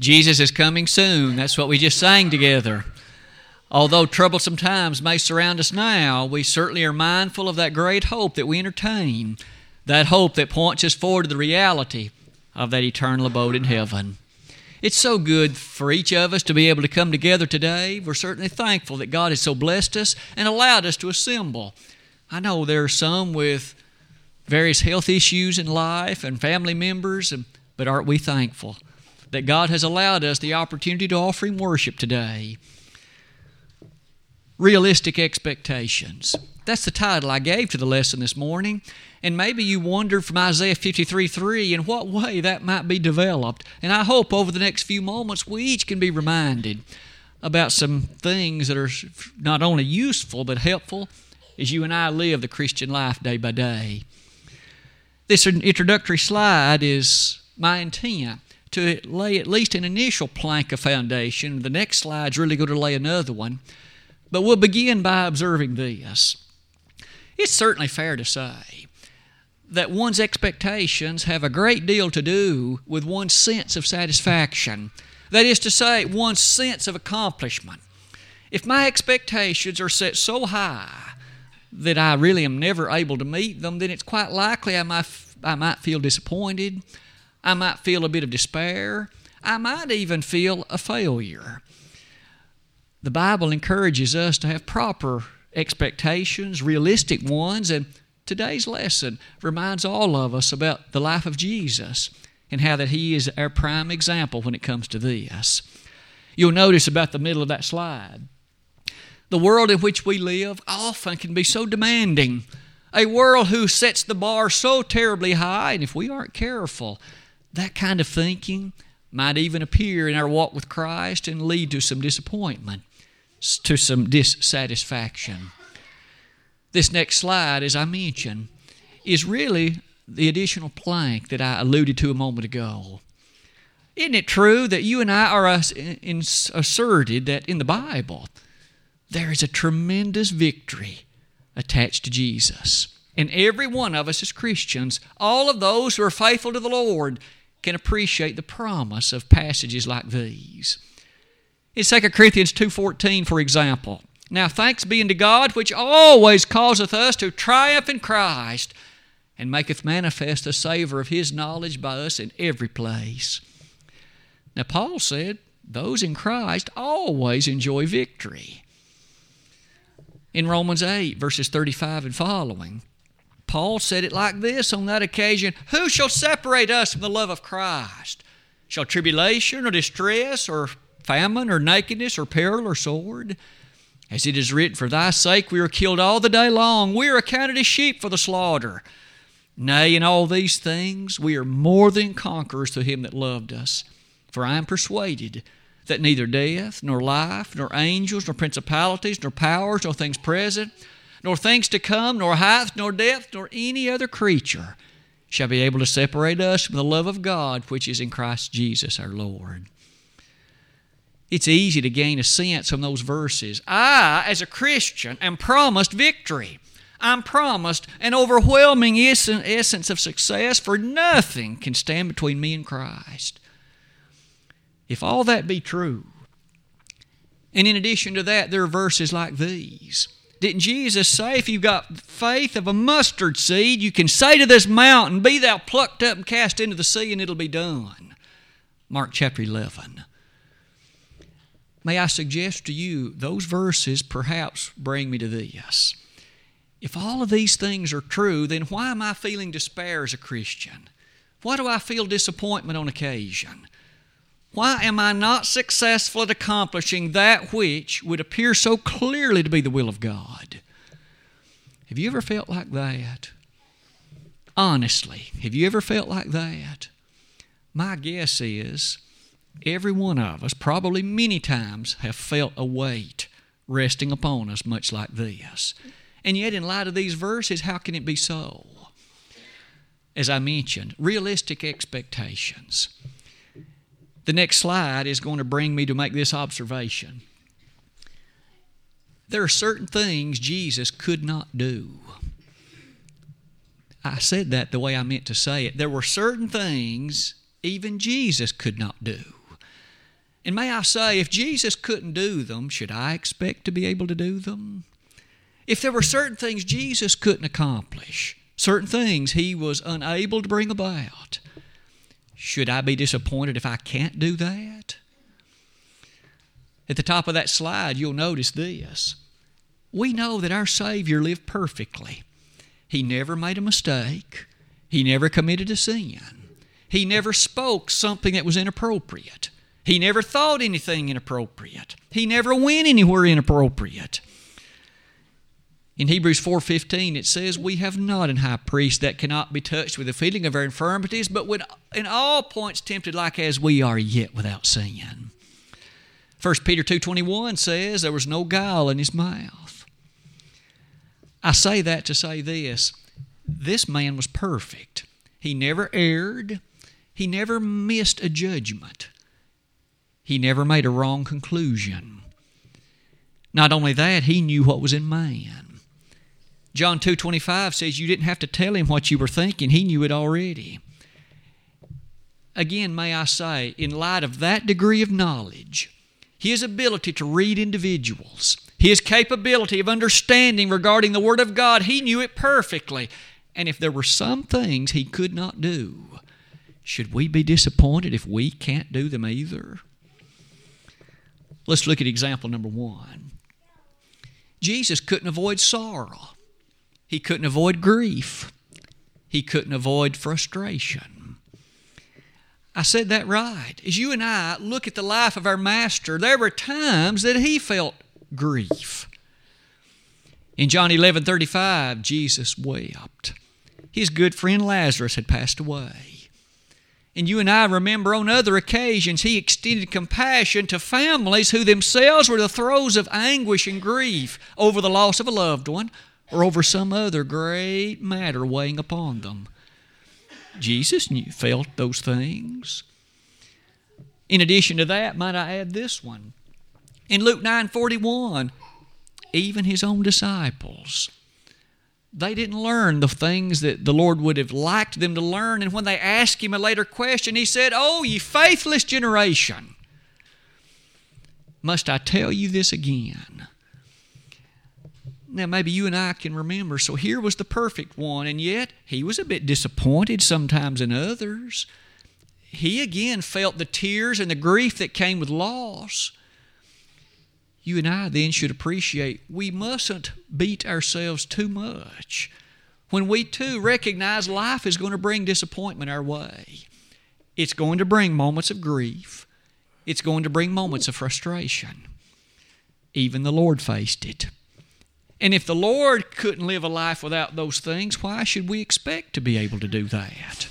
Jesus is coming soon. That's what we just sang together. Although troublesome times may surround us now, we certainly are mindful of that great hope that we entertain, that hope that points us forward to the reality of that eternal abode in heaven. It's so good for each of us to be able to come together today. We're certainly thankful that God has so blessed us and allowed us to assemble. I know there are some with various health issues in life and family members, but aren't we thankful that God has allowed us the opportunity to offer Him worship today? Realistic expectations. That's the title I gave to the lesson this morning. And maybe you wondered from Isaiah 53 3 in what way that might be developed. And I hope over the next few moments we each can be reminded about some things that are not only useful but helpful as you and I live the Christian life day by day. This introductory slide is my intent to lay at least an initial plank of foundation. The next slide is really going to lay another one. But we'll begin by observing this. It's certainly fair to say that one's expectations have a great deal to do with one's sense of satisfaction. That is to say, one's sense of accomplishment. If my expectations are set so high that I really am never able to meet them, then it's quite likely I might, I might feel disappointed. I might feel a bit of despair. I might even feel a failure. The Bible encourages us to have proper expectations, realistic ones, and today's lesson reminds all of us about the life of Jesus and how that he is our prime example when it comes to this. You'll notice about the middle of that slide. The world in which we live often can be so demanding. A world who sets the bar so terribly high, and if we aren't careful, that kind of thinking might even appear in our walk with Christ and lead to some disappointment, to some dissatisfaction. This next slide, as I mentioned, is really the additional plank that I alluded to a moment ago. Isn't it true that you and I are asserted that in the Bible there is a tremendous victory attached to Jesus? And every one of us as Christians, all of those who are faithful to the Lord, can appreciate the promise of passages like these. In 2 Corinthians 2.14, for example, now thanks be unto God, which always causeth us to triumph in Christ, and maketh manifest the savor of his knowledge by us in every place. Now, Paul said, those in Christ always enjoy victory. In Romans 8, verses 35 and following, Paul said it like this on that occasion Who shall separate us from the love of Christ? Shall tribulation or distress or famine or nakedness or peril or sword? As it is written, For thy sake we are killed all the day long. We are accounted as sheep for the slaughter. Nay, in all these things we are more than conquerors to him that loved us. For I am persuaded that neither death, nor life, nor angels, nor principalities, nor powers, nor things present, nor things to come, nor height, nor depth, nor any other creature shall be able to separate us from the love of God which is in Christ Jesus our Lord. It's easy to gain a sense from those verses. I, as a Christian, am promised victory. I'm promised an overwhelming essence of success, for nothing can stand between me and Christ. If all that be true, and in addition to that, there are verses like these. Didn't Jesus say, if you've got faith of a mustard seed, you can say to this mountain, Be thou plucked up and cast into the sea, and it'll be done? Mark chapter 11. May I suggest to you, those verses perhaps bring me to this. If all of these things are true, then why am I feeling despair as a Christian? Why do I feel disappointment on occasion? Why am I not successful at accomplishing that which would appear so clearly to be the will of God? Have you ever felt like that? Honestly, have you ever felt like that? My guess is every one of us, probably many times, have felt a weight resting upon us, much like this. And yet, in light of these verses, how can it be so? As I mentioned, realistic expectations. The next slide is going to bring me to make this observation. There are certain things Jesus could not do. I said that the way I meant to say it. There were certain things even Jesus could not do. And may I say, if Jesus couldn't do them, should I expect to be able to do them? If there were certain things Jesus couldn't accomplish, certain things he was unable to bring about, should I be disappointed if I can't do that? At the top of that slide, you'll notice this. We know that our Savior lived perfectly. He never made a mistake. He never committed a sin. He never spoke something that was inappropriate. He never thought anything inappropriate. He never went anywhere inappropriate. In Hebrews 4:15 it says we have not an high priest that cannot be touched with the feeling of our infirmities but when in all points tempted like as we are yet without sin. 1 Peter 2:21 says there was no guile in his mouth. I say that to say this. This man was perfect. He never erred. He never missed a judgment. He never made a wrong conclusion. Not only that, he knew what was in man. John 2:25 says you didn't have to tell him what you were thinking. He knew it already. Again, may I say, in light of that degree of knowledge, his ability to read individuals, his capability of understanding regarding the Word of God, he knew it perfectly. And if there were some things he could not do, should we be disappointed if we can't do them either? Let's look at example number one. Jesus couldn't avoid sorrow. He couldn't avoid grief. He couldn't avoid frustration. I said that right. As you and I look at the life of our Master, there were times that he felt grief. In John 11 35, Jesus wept. His good friend Lazarus had passed away. And you and I remember on other occasions he extended compassion to families who themselves were the throes of anguish and grief over the loss of a loved one or over some other great matter weighing upon them. Jesus knew, felt those things. In addition to that, might I add this one? In Luke 9:41, even his own disciples they didn't learn the things that the Lord would have liked them to learn. And when they asked him a later question, he said, Oh, ye faithless generation, must I tell you this again? Now, maybe you and I can remember. So here was the perfect one, and yet he was a bit disappointed sometimes in others. He again felt the tears and the grief that came with loss. You and I then should appreciate we mustn't beat ourselves too much. When we too recognize life is going to bring disappointment our way, it's going to bring moments of grief, it's going to bring moments of frustration. Even the Lord faced it. And if the Lord couldn't live a life without those things, why should we expect to be able to do that?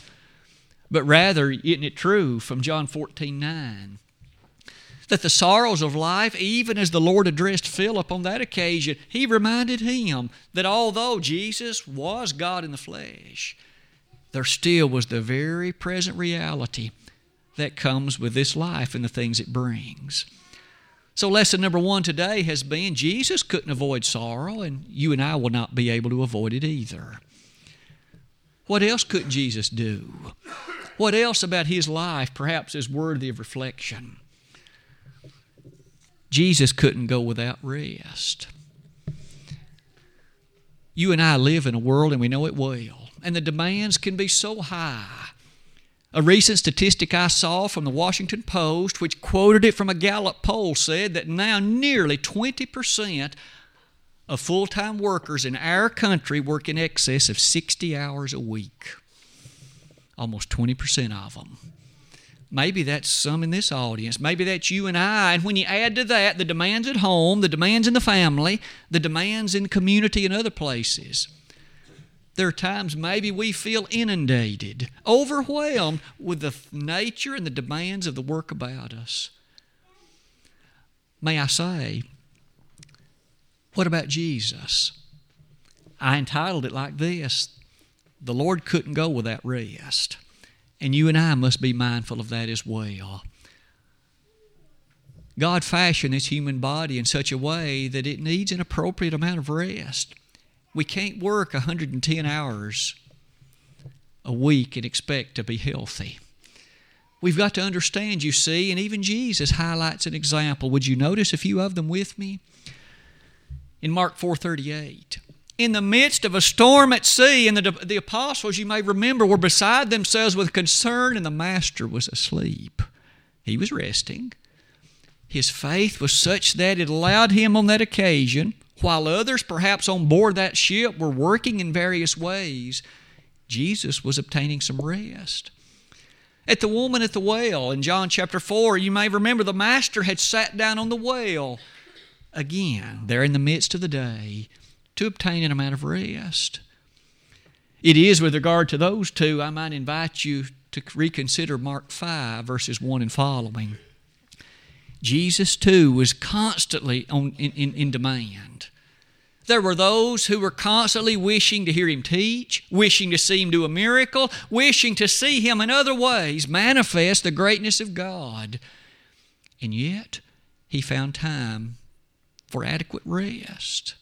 But rather, isn't it true from John 14 9? That the sorrows of life, even as the Lord addressed Philip on that occasion, he reminded him that although Jesus was God in the flesh, there still was the very present reality that comes with this life and the things it brings. So, lesson number one today has been Jesus couldn't avoid sorrow, and you and I will not be able to avoid it either. What else could Jesus do? What else about his life perhaps is worthy of reflection? Jesus couldn't go without rest. You and I live in a world, and we know it well, and the demands can be so high a recent statistic I saw from the Washington Post, which quoted it from a Gallup poll, said that now nearly 20% of full time workers in our country work in excess of 60 hours a week. Almost 20% of them. Maybe that's some in this audience. Maybe that's you and I. And when you add to that the demands at home, the demands in the family, the demands in the community and other places, there are times maybe we feel inundated, overwhelmed with the nature and the demands of the work about us. May I say, what about Jesus? I entitled it like this The Lord couldn't go without rest. And you and I must be mindful of that as well. God fashioned this human body in such a way that it needs an appropriate amount of rest. We can't work 110 hours a week and expect to be healthy. We've got to understand, you see, and even Jesus highlights an example. Would you notice a few of them with me? In Mark 4:38, in the midst of a storm at sea, and the, the apostles, you may remember, were beside themselves with concern, and the master was asleep. He was resting. His faith was such that it allowed him on that occasion, while others, perhaps on board that ship, were working in various ways, Jesus was obtaining some rest. At the woman at the well in John chapter 4, you may remember the master had sat down on the well again, there in the midst of the day, to obtain an amount of rest. It is with regard to those two, I might invite you to reconsider Mark 5, verses 1 and following. Jesus, too, was constantly on, in, in, in demand. There were those who were constantly wishing to hear him teach, wishing to see him do a miracle, wishing to see him in other ways manifest the greatness of God. And yet, he found time for adequate rest.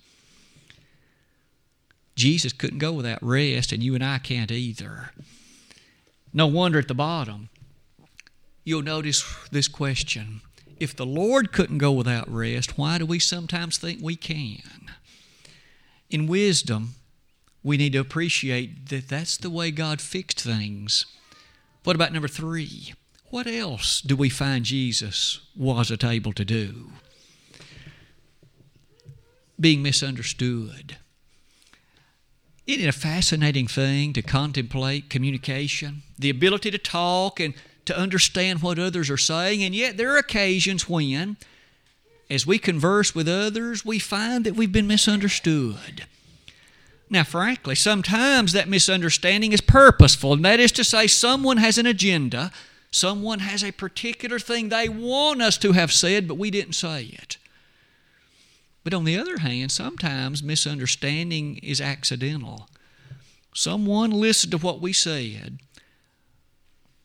Jesus couldn't go without rest, and you and I can't either. No wonder at the bottom, you'll notice this question If the Lord couldn't go without rest, why do we sometimes think we can? In wisdom, we need to appreciate that that's the way God fixed things. What about number three? What else do we find Jesus wasn't able to do? Being misunderstood. Isn't it a fascinating thing to contemplate communication? The ability to talk and to understand what others are saying, and yet there are occasions when, as we converse with others, we find that we've been misunderstood. Now, frankly, sometimes that misunderstanding is purposeful, and that is to say, someone has an agenda, someone has a particular thing they want us to have said, but we didn't say it. But on the other hand, sometimes misunderstanding is accidental. Someone listened to what we said,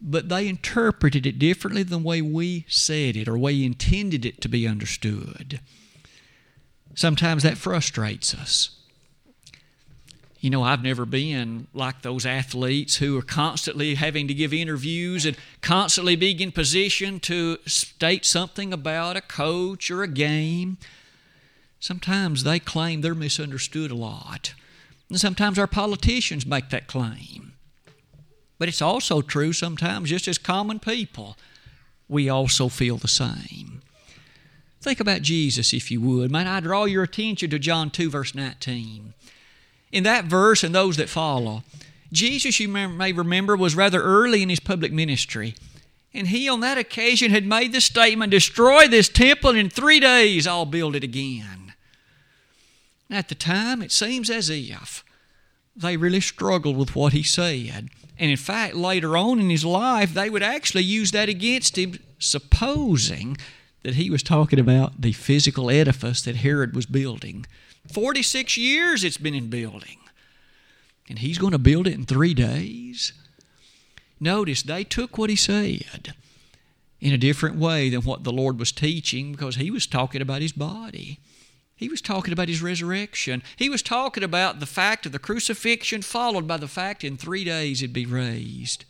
but they interpreted it differently than the way we said it or we intended it to be understood. Sometimes that frustrates us. You know, I've never been like those athletes who are constantly having to give interviews and constantly being in position to state something about a coach or a game. Sometimes they claim they're misunderstood a lot. And sometimes our politicians make that claim. But it's also true sometimes, just as common people, we also feel the same. Think about Jesus, if you would. Might I draw your attention to John 2, verse 19? In that verse and those that follow, Jesus, you may remember, was rather early in his public ministry. And he, on that occasion, had made the statement Destroy this temple, and in three days I'll build it again. At the time, it seems as if they really struggled with what he said. And in fact, later on in his life, they would actually use that against him, supposing that he was talking about the physical edifice that Herod was building. 46 years it's been in building. And he's going to build it in three days. Notice they took what he said in a different way than what the Lord was teaching because he was talking about his body. He was talking about his resurrection. He was talking about the fact of the crucifixion, followed by the fact in three days he'd be raised.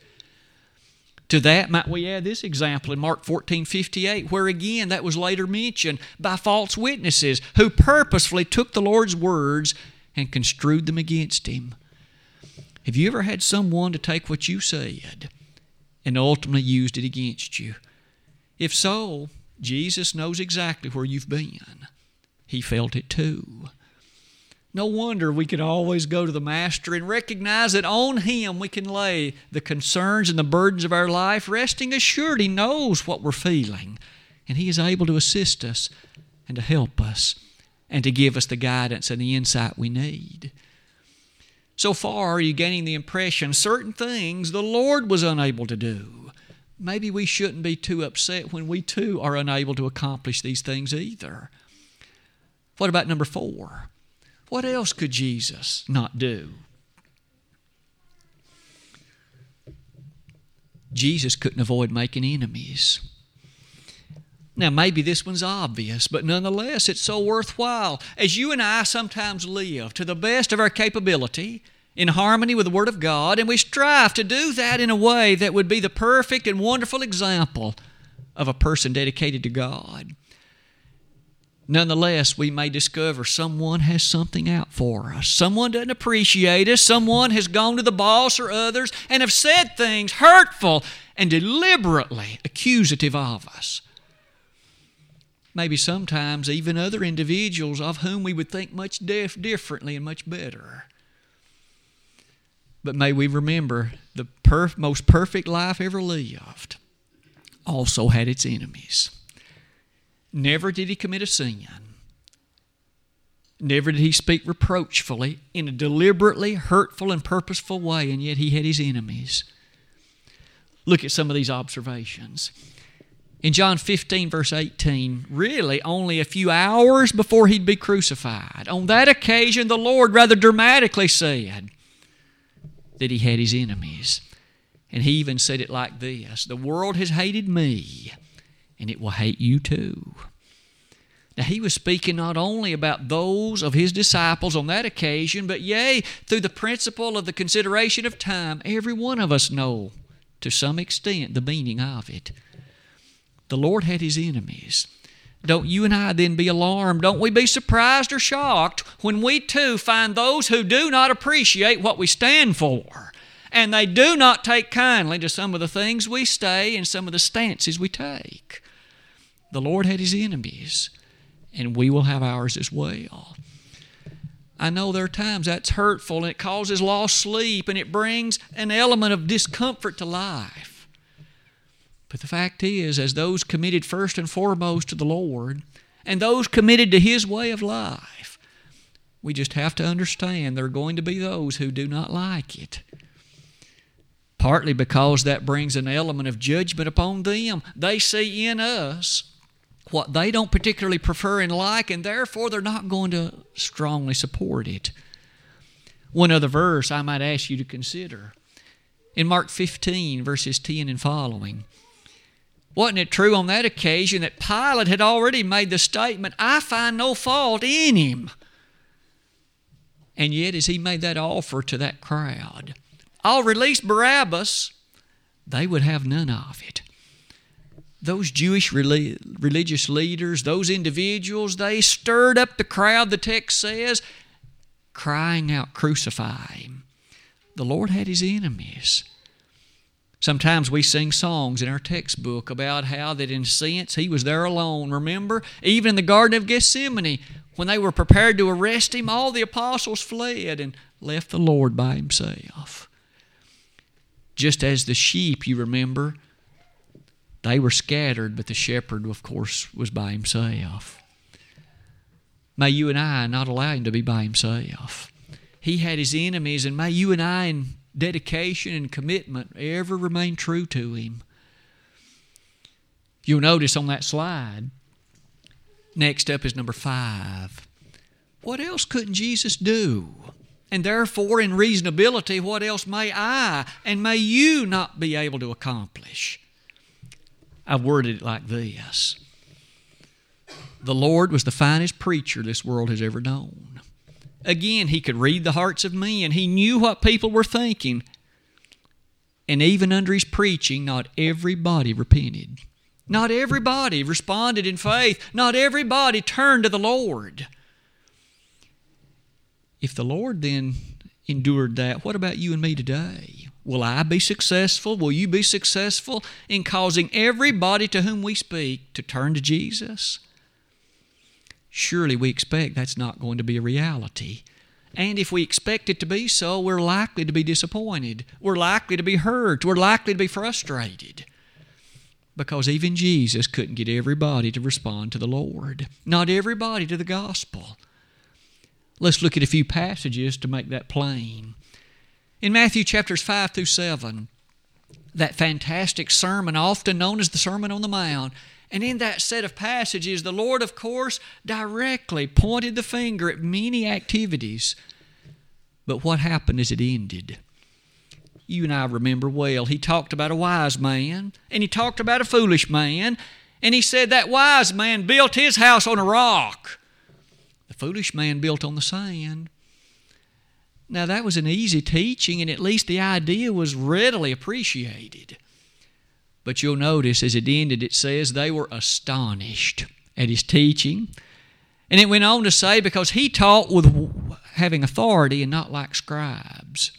To that, might we add this example in Mark 14 58, where again that was later mentioned by false witnesses who purposefully took the Lord's words and construed them against him. Have you ever had someone to take what you said and ultimately used it against you? If so, Jesus knows exactly where you've been he felt it too. No wonder we can always go to the Master and recognize that on Him we can lay the concerns and the burdens of our life, resting assured He knows what we're feeling, and He is able to assist us and to help us and to give us the guidance and the insight we need. So far, are you gaining the impression certain things the Lord was unable to do? Maybe we shouldn't be too upset when we too are unable to accomplish these things either. What about number four? What else could Jesus not do? Jesus couldn't avoid making enemies. Now, maybe this one's obvious, but nonetheless, it's so worthwhile. As you and I sometimes live to the best of our capability, in harmony with the Word of God, and we strive to do that in a way that would be the perfect and wonderful example of a person dedicated to God. Nonetheless, we may discover someone has something out for us. Someone doesn't appreciate us. Someone has gone to the boss or others and have said things hurtful and deliberately accusative of us. Maybe sometimes even other individuals of whom we would think much dif- differently and much better. But may we remember the perf- most perfect life ever lived also had its enemies. Never did he commit a sin. Never did he speak reproachfully in a deliberately hurtful and purposeful way, and yet he had his enemies. Look at some of these observations. In John 15, verse 18, really only a few hours before he'd be crucified, on that occasion, the Lord rather dramatically said that he had his enemies. And he even said it like this The world has hated me, and it will hate you too. Now, he was speaking not only about those of his disciples on that occasion, but yea, through the principle of the consideration of time, every one of us know to some extent the meaning of it. The Lord had his enemies. Don't you and I then be alarmed? Don't we be surprised or shocked when we too find those who do not appreciate what we stand for? And they do not take kindly to some of the things we say and some of the stances we take. The Lord had his enemies, and we will have ours as well. I know there are times that's hurtful and it causes lost sleep and it brings an element of discomfort to life. But the fact is, as those committed first and foremost to the Lord and those committed to His way of life, we just have to understand there are going to be those who do not like it partly because that brings an element of judgment upon them. They see in us what they don't particularly prefer and like, and therefore they're not going to strongly support it. One other verse I might ask you to consider. In Mark 15, verses 10 and following, wasn't it true on that occasion that Pilate had already made the statement, I find no fault in him? And yet, as he made that offer to that crowd, I'll release Barabbas, they would have none of it. Those Jewish religious leaders, those individuals, they stirred up the crowd, the text says, crying out, Crucify him. The Lord had his enemies. Sometimes we sing songs in our textbook about how that in a sense he was there alone. Remember, even in the Garden of Gethsemane, when they were prepared to arrest him, all the apostles fled and left the Lord by himself. Just as the sheep, you remember, they were scattered, but the shepherd, of course, was by himself. May you and I not allow him to be by himself. He had his enemies, and may you and I, in dedication and commitment, ever remain true to him. You'll notice on that slide, next up is number five. What else couldn't Jesus do? And therefore, in reasonability, what else may I and may you not be able to accomplish? I've worded it like this The Lord was the finest preacher this world has ever known. Again, he could read the hearts of men, he knew what people were thinking. And even under his preaching, not everybody repented. Not everybody responded in faith. Not everybody turned to the Lord. If the Lord then endured that, what about you and me today? Will I be successful? Will you be successful in causing everybody to whom we speak to turn to Jesus? Surely we expect that's not going to be a reality. And if we expect it to be so, we're likely to be disappointed. We're likely to be hurt. We're likely to be frustrated. Because even Jesus couldn't get everybody to respond to the Lord, not everybody to the gospel. Let's look at a few passages to make that plain. In Matthew chapters 5 through 7, that fantastic sermon, often known as the Sermon on the Mount, and in that set of passages, the Lord, of course, directly pointed the finger at many activities. But what happened as it ended? You and I remember well. He talked about a wise man, and he talked about a foolish man, and he said that wise man built his house on a rock. The foolish man built on the sand. Now, that was an easy teaching, and at least the idea was readily appreciated. But you'll notice as it ended, it says they were astonished at his teaching. And it went on to say, because he taught with having authority and not like scribes.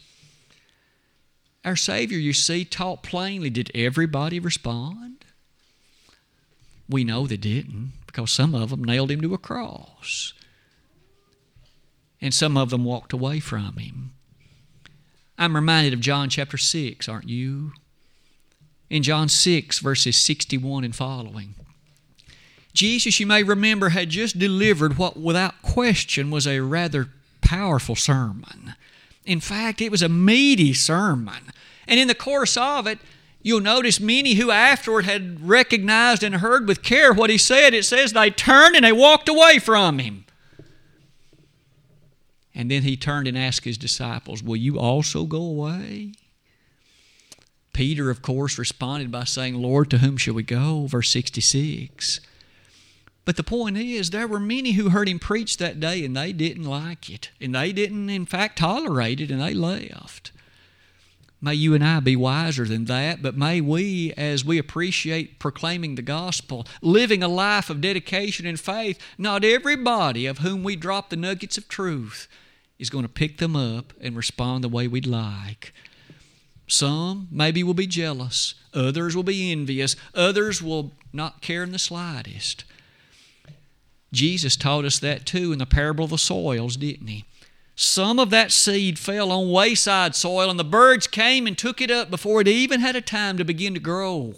Our Savior, you see, taught plainly. Did everybody respond? We know they didn't, because some of them nailed him to a cross and some of them walked away from him. I'm reminded of John chapter 6, aren't you? In John 6, verses 61 and following. Jesus, you may remember, had just delivered what without question was a rather powerful sermon. In fact, it was a meaty sermon. And in the course of it, you'll notice many who afterward had recognized and heard with care what he said, it says they turned and they walked away from him. And then he turned and asked his disciples, Will you also go away? Peter, of course, responded by saying, Lord, to whom shall we go? Verse 66. But the point is, there were many who heard him preach that day and they didn't like it. And they didn't, in fact, tolerate it and they left. May you and I be wiser than that, but may we, as we appreciate proclaiming the gospel, living a life of dedication and faith, not everybody of whom we drop the nuggets of truth is going to pick them up and respond the way we'd like. Some maybe will be jealous, others will be envious, others will not care in the slightest. Jesus taught us that too in the parable of the soils, didn't he? Some of that seed fell on wayside soil, and the birds came and took it up before it even had a time to begin to grow.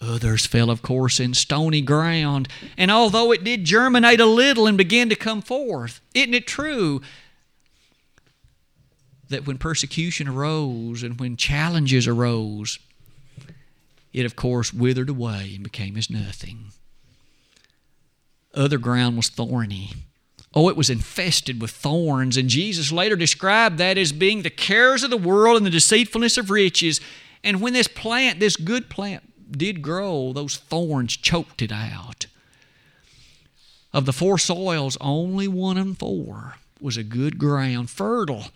Others fell, of course, in stony ground, and although it did germinate a little and begin to come forth, isn't it true that when persecution arose and when challenges arose, it of course withered away and became as nothing. Other ground was thorny. Oh, it was infested with thorns, and Jesus later described that as being the cares of the world and the deceitfulness of riches. And when this plant, this good plant, did grow, those thorns choked it out. Of the four soils, only one of four was a good ground, fertile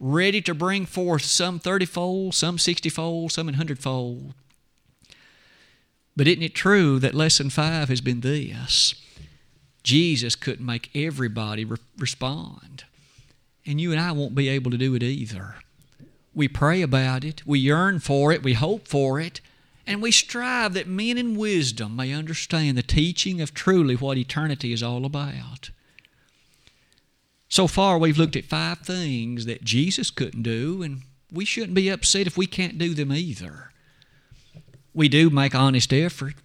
ready to bring forth some 30 fold, some 60 fold, some in 100 fold. But isn't it true that lesson five has been this? Jesus couldn't make everybody re- respond. And you and I won't be able to do it either. We pray about it, we yearn for it, we hope for it, and we strive that men in wisdom may understand the teaching of truly what eternity is all about. So far, we've looked at five things that Jesus couldn't do, and we shouldn't be upset if we can't do them either. We do make honest effort,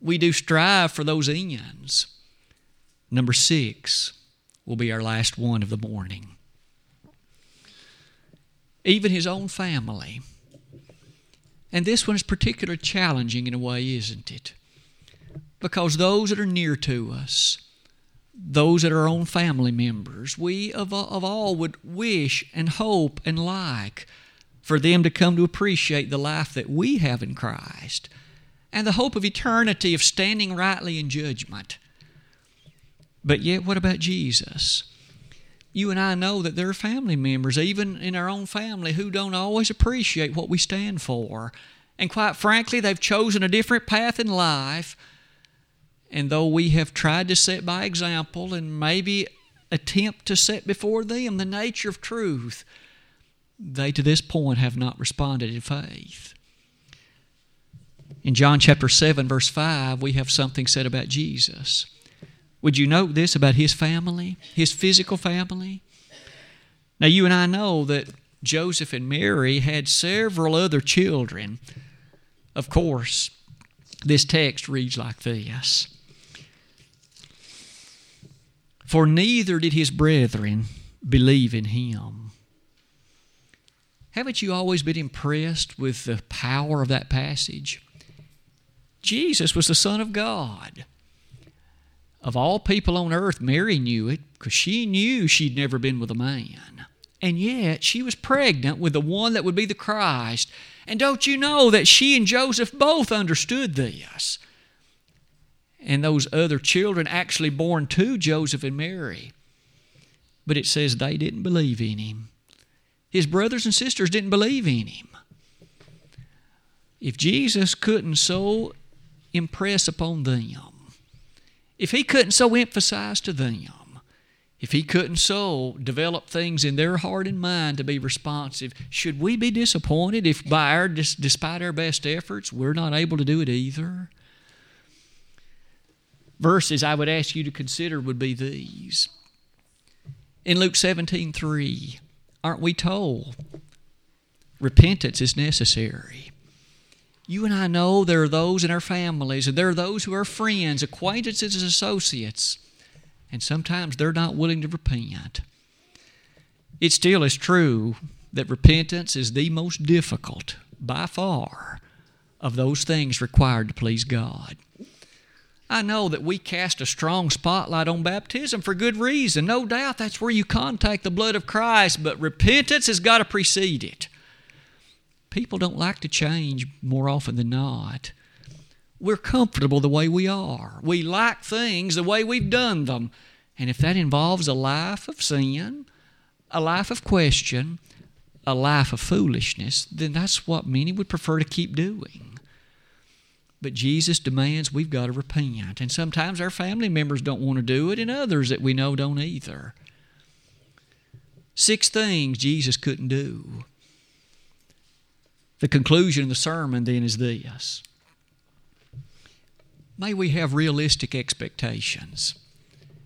we do strive for those ends. Number six will be our last one of the morning. Even his own family. And this one is particularly challenging in a way, isn't it? Because those that are near to us, those that are our own family members. We of, of all would wish and hope and like for them to come to appreciate the life that we have in Christ and the hope of eternity of standing rightly in judgment. But yet, what about Jesus? You and I know that there are family members, even in our own family, who don't always appreciate what we stand for. And quite frankly, they've chosen a different path in life and though we have tried to set by example and maybe attempt to set before them the nature of truth, they to this point have not responded in faith. In John chapter 7, verse 5, we have something said about Jesus. Would you note this about his family, his physical family? Now, you and I know that Joseph and Mary had several other children. Of course, this text reads like this for neither did his brethren believe in him. Haven't you always been impressed with the power of that passage? Jesus was the Son of God. Of all people on earth, Mary knew it because she knew she'd never been with a man. And yet, she was pregnant with the one that would be the Christ. And don't you know that she and Joseph both understood this? And those other children actually born to Joseph and Mary. But it says they didn't believe in him. His brothers and sisters didn't believe in him. If Jesus couldn't so impress upon them, if he couldn't so emphasize to them, if he couldn't so develop things in their heart and mind to be responsive, should we be disappointed if by our despite our best efforts we're not able to do it either? Verses I would ask you to consider would be these. In Luke 17 3, aren't we told repentance is necessary? You and I know there are those in our families, and there are those who are friends, acquaintances, associates, and sometimes they're not willing to repent. It still is true that repentance is the most difficult, by far, of those things required to please God. I know that we cast a strong spotlight on baptism for good reason. No doubt that's where you contact the blood of Christ, but repentance has got to precede it. People don't like to change more often than not. We're comfortable the way we are. We like things the way we've done them. And if that involves a life of sin, a life of question, a life of foolishness, then that's what many would prefer to keep doing. But Jesus demands we've got to repent. And sometimes our family members don't want to do it, and others that we know don't either. Six things Jesus couldn't do. The conclusion of the sermon then is this May we have realistic expectations.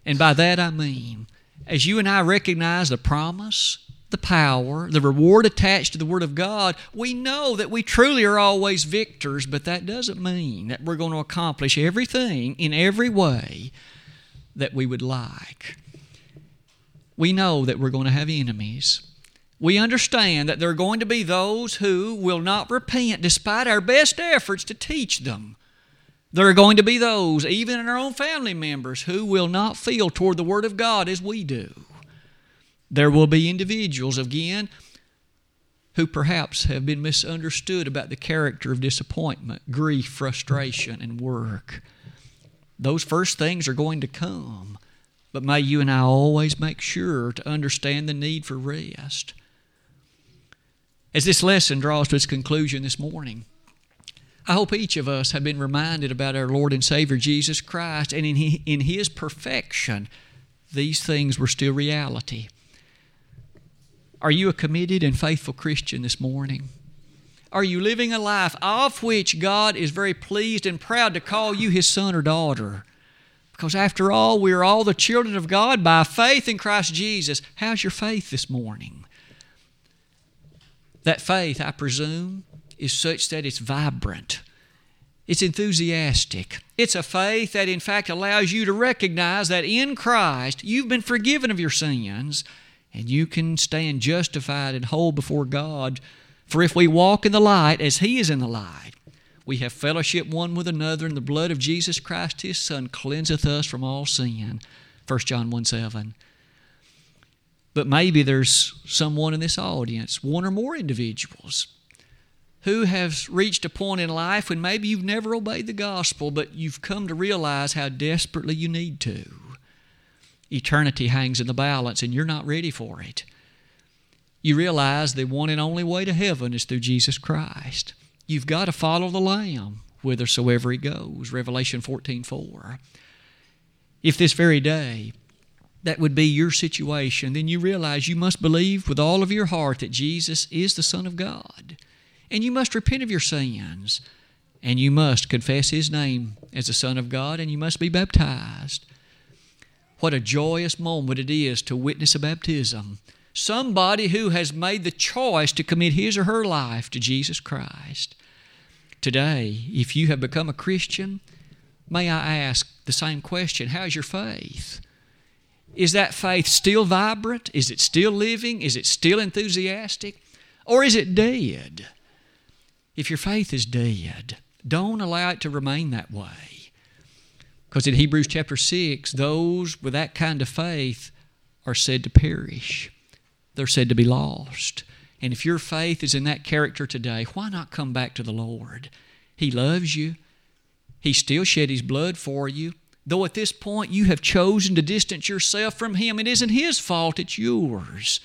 And by that I mean, as you and I recognize the promise, the power, the reward attached to the Word of God, we know that we truly are always victors, but that doesn't mean that we're going to accomplish everything in every way that we would like. We know that we're going to have enemies we understand that there are going to be those who will not repent despite our best efforts to teach them. There are going to be those, even in our own family members, who will not feel toward the Word of God as we do. There will be individuals, again, who perhaps have been misunderstood about the character of disappointment, grief, frustration, and work. Those first things are going to come, but may you and I always make sure to understand the need for rest. As this lesson draws to its conclusion this morning, I hope each of us have been reminded about our Lord and Savior Jesus Christ, and in, His perfection, these things were still reality. Are you a committed and faithful Christian this morning? Are you living a life of which God is very pleased and proud to call you His son or daughter? Because after all, we are all the children of God by faith in Christ Jesus. How's your faith this morning? That faith, I presume, is such that it's vibrant. It's enthusiastic. It's a faith that, in fact, allows you to recognize that in Christ you've been forgiven of your sins and you can stand justified and whole before God. For if we walk in the light as He is in the light, we have fellowship one with another, and the blood of Jesus Christ, His Son, cleanseth us from all sin. 1 John 1 7. But maybe there's someone in this audience, one or more individuals, who have reached a point in life when maybe you've never obeyed the gospel, but you've come to realize how desperately you need to. Eternity hangs in the balance, and you're not ready for it. You realize the one and only way to heaven is through Jesus Christ. You've got to follow the Lamb whithersoever he goes. Revelation 14 4. If this very day that would be your situation, then you realize you must believe with all of your heart that Jesus is the Son of God. And you must repent of your sins. And you must confess His name as the Son of God, and you must be baptized. What a joyous moment it is to witness a baptism. Somebody who has made the choice to commit his or her life to Jesus Christ. Today, if you have become a Christian, may I ask the same question How's your faith? Is that faith still vibrant? Is it still living? Is it still enthusiastic? Or is it dead? If your faith is dead, don't allow it to remain that way. Because in Hebrews chapter 6, those with that kind of faith are said to perish, they're said to be lost. And if your faith is in that character today, why not come back to the Lord? He loves you, He still shed His blood for you. Though at this point you have chosen to distance yourself from Him, it isn't His fault, it's yours.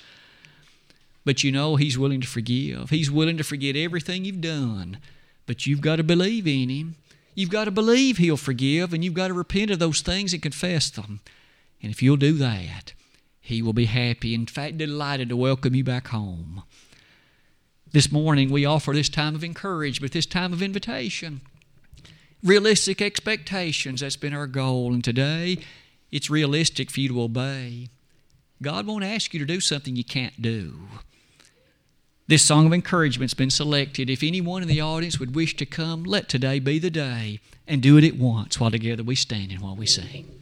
But you know He's willing to forgive. He's willing to forget everything you've done. But you've got to believe in Him. You've got to believe He'll forgive, and you've got to repent of those things and confess them. And if you'll do that, He will be happy, in fact, delighted to welcome you back home. This morning, we offer this time of encouragement, this time of invitation. Realistic expectations, that's been our goal. And today, it's realistic for you to obey. God won't ask you to do something you can't do. This song of encouragement's been selected. If anyone in the audience would wish to come, let today be the day and do it at once while together we stand and while we sing.